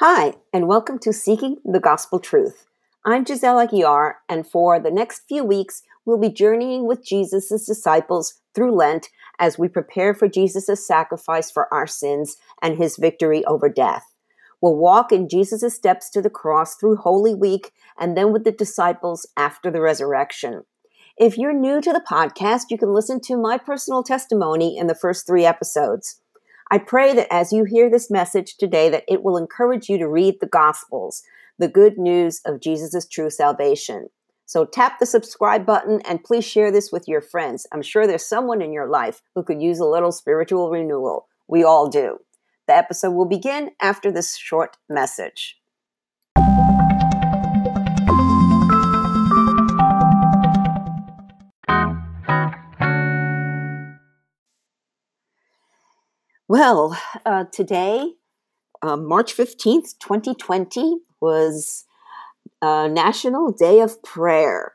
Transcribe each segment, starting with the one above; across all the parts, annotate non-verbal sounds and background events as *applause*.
Hi, and welcome to Seeking the Gospel Truth. I'm Giselle Aguiar, and for the next few weeks, we'll be journeying with Jesus' disciples through Lent as we prepare for Jesus' sacrifice for our sins and his victory over death. We'll walk in Jesus' steps to the cross through Holy Week and then with the disciples after the resurrection. If you're new to the podcast, you can listen to my personal testimony in the first three episodes. I pray that as you hear this message today, that it will encourage you to read the Gospels, the good news of Jesus' true salvation. So tap the subscribe button and please share this with your friends. I'm sure there's someone in your life who could use a little spiritual renewal. We all do. The episode will begin after this short message. Well, uh, today, uh, March 15th, 2020, was uh, National Day of Prayer.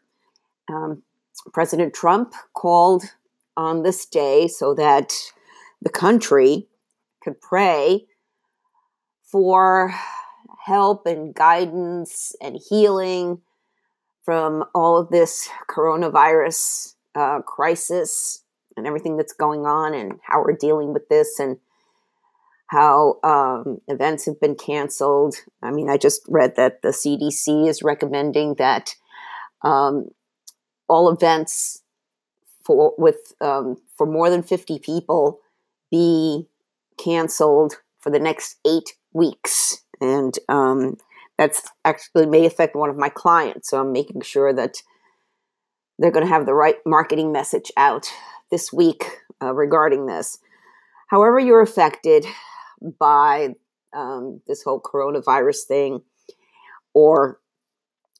Um, President Trump called on this day so that the country could pray for help and guidance and healing from all of this coronavirus uh, crisis and everything that's going on and how we're dealing with this and how um, events have been canceled. I mean, I just read that the CDC is recommending that um, all events for with um, for more than fifty people be canceled for the next eight weeks, and um, that's actually may affect one of my clients. So I'm making sure that they're going to have the right marketing message out this week uh, regarding this. However, you're affected by um, this whole coronavirus thing, or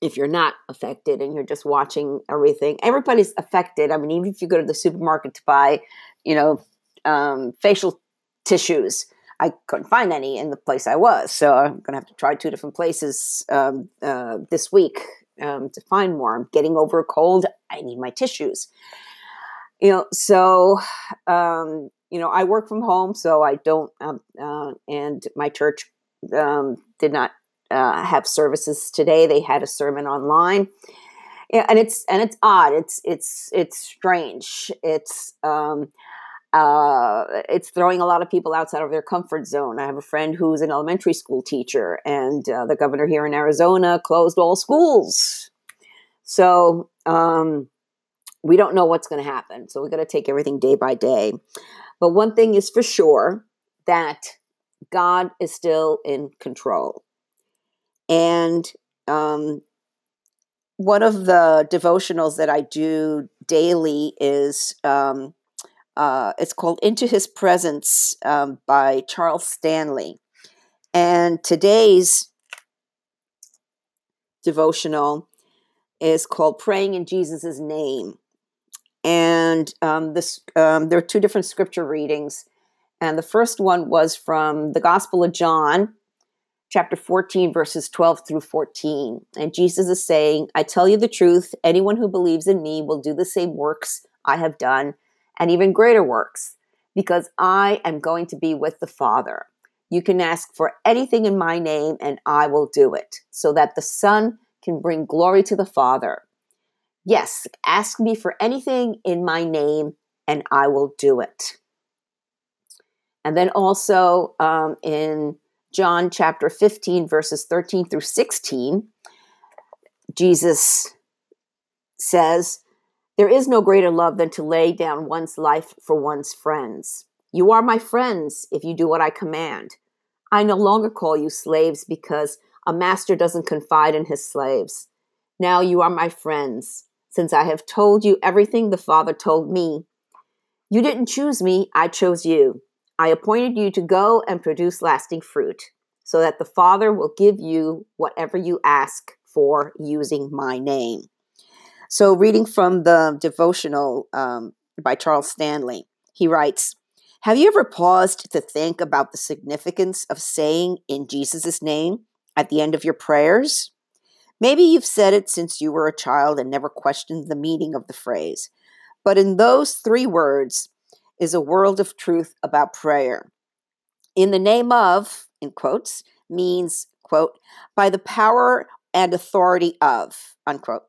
if you're not affected and you're just watching everything, everybody's affected. I mean, even if you go to the supermarket to buy, you know, um, facial tissues, I couldn't find any in the place I was, so I'm going to have to try two different places um, uh, this week um, to find more. I'm getting over a cold. I need my tissues you know so um, you know i work from home so i don't um, uh, and my church um, did not uh, have services today they had a sermon online yeah, and it's and it's odd it's it's it's strange it's um, uh, it's throwing a lot of people outside of their comfort zone. I have a friend who's an elementary school teacher, and uh, the governor here in Arizona closed all schools. So, um, we don't know what's going to happen. So we got to take everything day by day. But one thing is for sure that God is still in control. And um, one of the devotionals that I do daily is um, uh, it's called Into His Presence um, by Charles Stanley. And today's devotional is called Praying in Jesus' Name and um, this um, there are two different scripture readings and the first one was from the gospel of john chapter 14 verses 12 through 14 and jesus is saying i tell you the truth anyone who believes in me will do the same works i have done and even greater works because i am going to be with the father. You can ask for anything in my name and i will do it so that the son can bring glory to the father Yes, ask me for anything in my name and I will do it. And then also um, in John chapter 15, verses 13 through 16, Jesus says, There is no greater love than to lay down one's life for one's friends. You are my friends if you do what I command. I no longer call you slaves because a master doesn't confide in his slaves. Now you are my friends since I have told you everything the Father told me. You didn't choose me, I chose you. I appointed you to go and produce lasting fruit, so that the Father will give you whatever you ask for using my name. So, reading from the devotional um, by Charles Stanley, he writes Have you ever paused to think about the significance of saying in Jesus' name at the end of your prayers? Maybe you've said it since you were a child and never questioned the meaning of the phrase. But in those three words is a world of truth about prayer. In the name of, in quotes, means quote, by the power and authority of, unquote.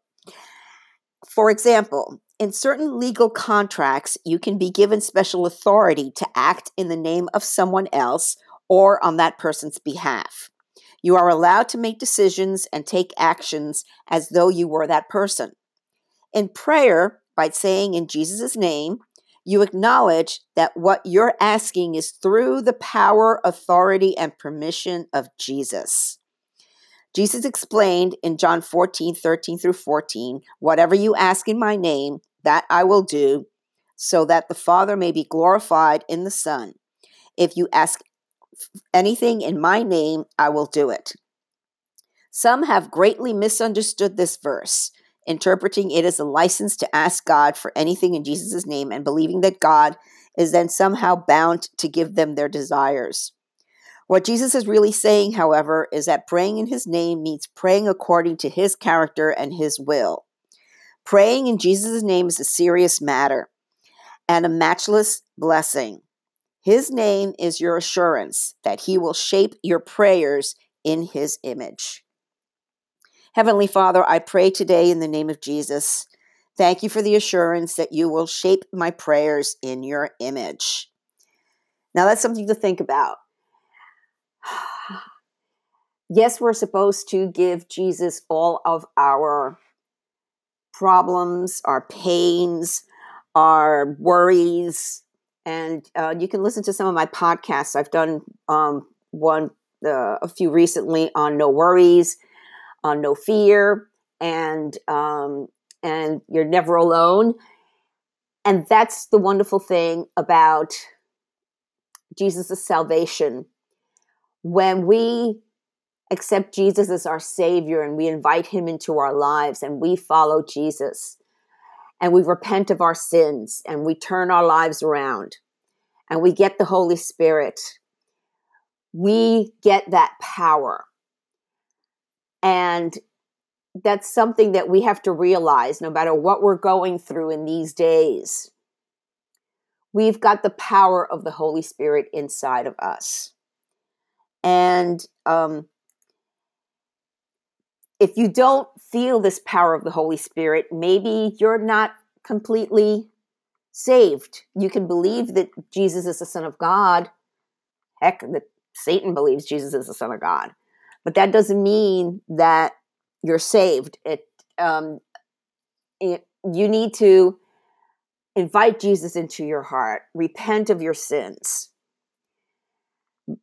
For example, in certain legal contracts, you can be given special authority to act in the name of someone else or on that person's behalf. You are allowed to make decisions and take actions as though you were that person. In prayer, by saying in Jesus' name, you acknowledge that what you're asking is through the power, authority, and permission of Jesus. Jesus explained in John 14, 13 through 14, whatever you ask in my name, that I will do, so that the Father may be glorified in the Son. If you ask anything in my name, I will do it. Some have greatly misunderstood this verse, interpreting it as a license to ask God for anything in Jesus' name and believing that God is then somehow bound to give them their desires. What Jesus is really saying, however, is that praying in his name means praying according to his character and his will. Praying in Jesus' name is a serious matter and a matchless blessing. His name is your assurance that he will shape your prayers in his image. Heavenly Father, I pray today in the name of Jesus. Thank you for the assurance that you will shape my prayers in your image. Now, that's something to think about. *sighs* yes, we're supposed to give Jesus all of our problems, our pains, our worries. And uh, you can listen to some of my podcasts. I've done um, one, uh, a few recently on no worries, on no fear, and um, and you're never alone. And that's the wonderful thing about Jesus' salvation when we accept Jesus as our Savior and we invite Him into our lives and we follow Jesus and we repent of our sins and we turn our lives around and we get the Holy Spirit, we get that power. And that's something that we have to realize no matter what we're going through in these days. We've got the power of the Holy Spirit inside of us. And um, if you don't feel this power of the Holy Spirit, maybe you're not completely saved. You can believe that Jesus is the Son of God. Heck, that Satan believes Jesus is the Son of God. But that doesn't mean that you're saved. It, um, it you need to invite Jesus into your heart, repent of your sins,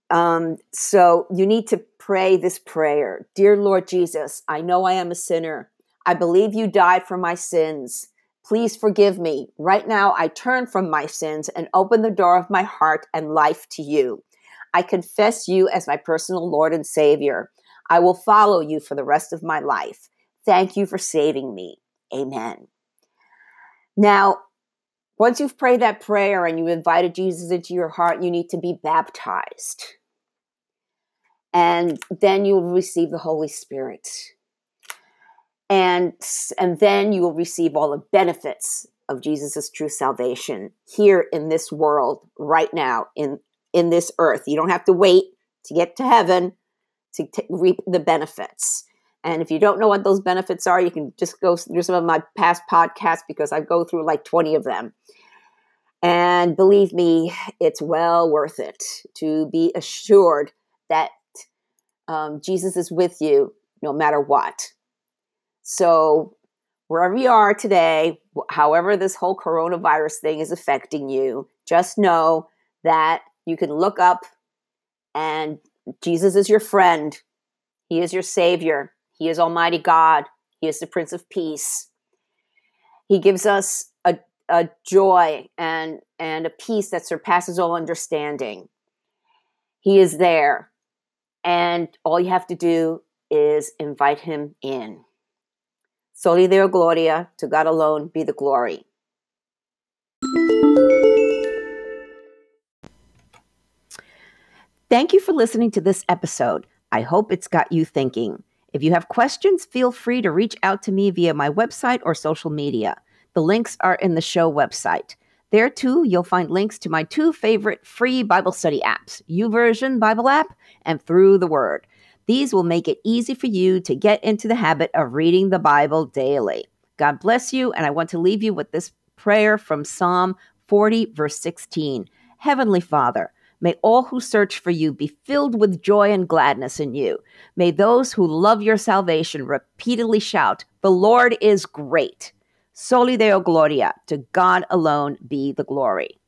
um, so you need to pray this prayer Dear Lord Jesus, I know I am a sinner. I believe you died for my sins. Please forgive me. Right now, I turn from my sins and open the door of my heart and life to you. I confess you as my personal Lord and Savior. I will follow you for the rest of my life. Thank you for saving me. Amen. Now, once you've prayed that prayer and you've invited Jesus into your heart, you need to be baptized. And then you will receive the Holy Spirit. And, and then you will receive all the benefits of Jesus' true salvation here in this world, right now, in, in this earth. You don't have to wait to get to heaven to t- reap the benefits. And if you don't know what those benefits are, you can just go through some of my past podcasts because I go through like 20 of them. And believe me, it's well worth it to be assured that um, Jesus is with you no matter what. So, wherever you are today, however, this whole coronavirus thing is affecting you, just know that you can look up and Jesus is your friend. He is your Savior. He is Almighty God. He is the Prince of Peace. He gives us a, a joy and, and a peace that surpasses all understanding. He is there. And all you have to do is invite him in. Soli Deo Gloria, to God alone be the glory. Thank you for listening to this episode. I hope it's got you thinking. If you have questions, feel free to reach out to me via my website or social media. The links are in the show website. There too, you'll find links to my two favorite free Bible study apps, YouVersion Bible app and Through the Word. These will make it easy for you to get into the habit of reading the Bible daily. God bless you, and I want to leave you with this prayer from Psalm 40, verse 16. Heavenly Father, May all who search for you be filled with joy and gladness in you. May those who love your salvation repeatedly shout, The Lord is great. Soli Deo Gloria. To God alone be the glory.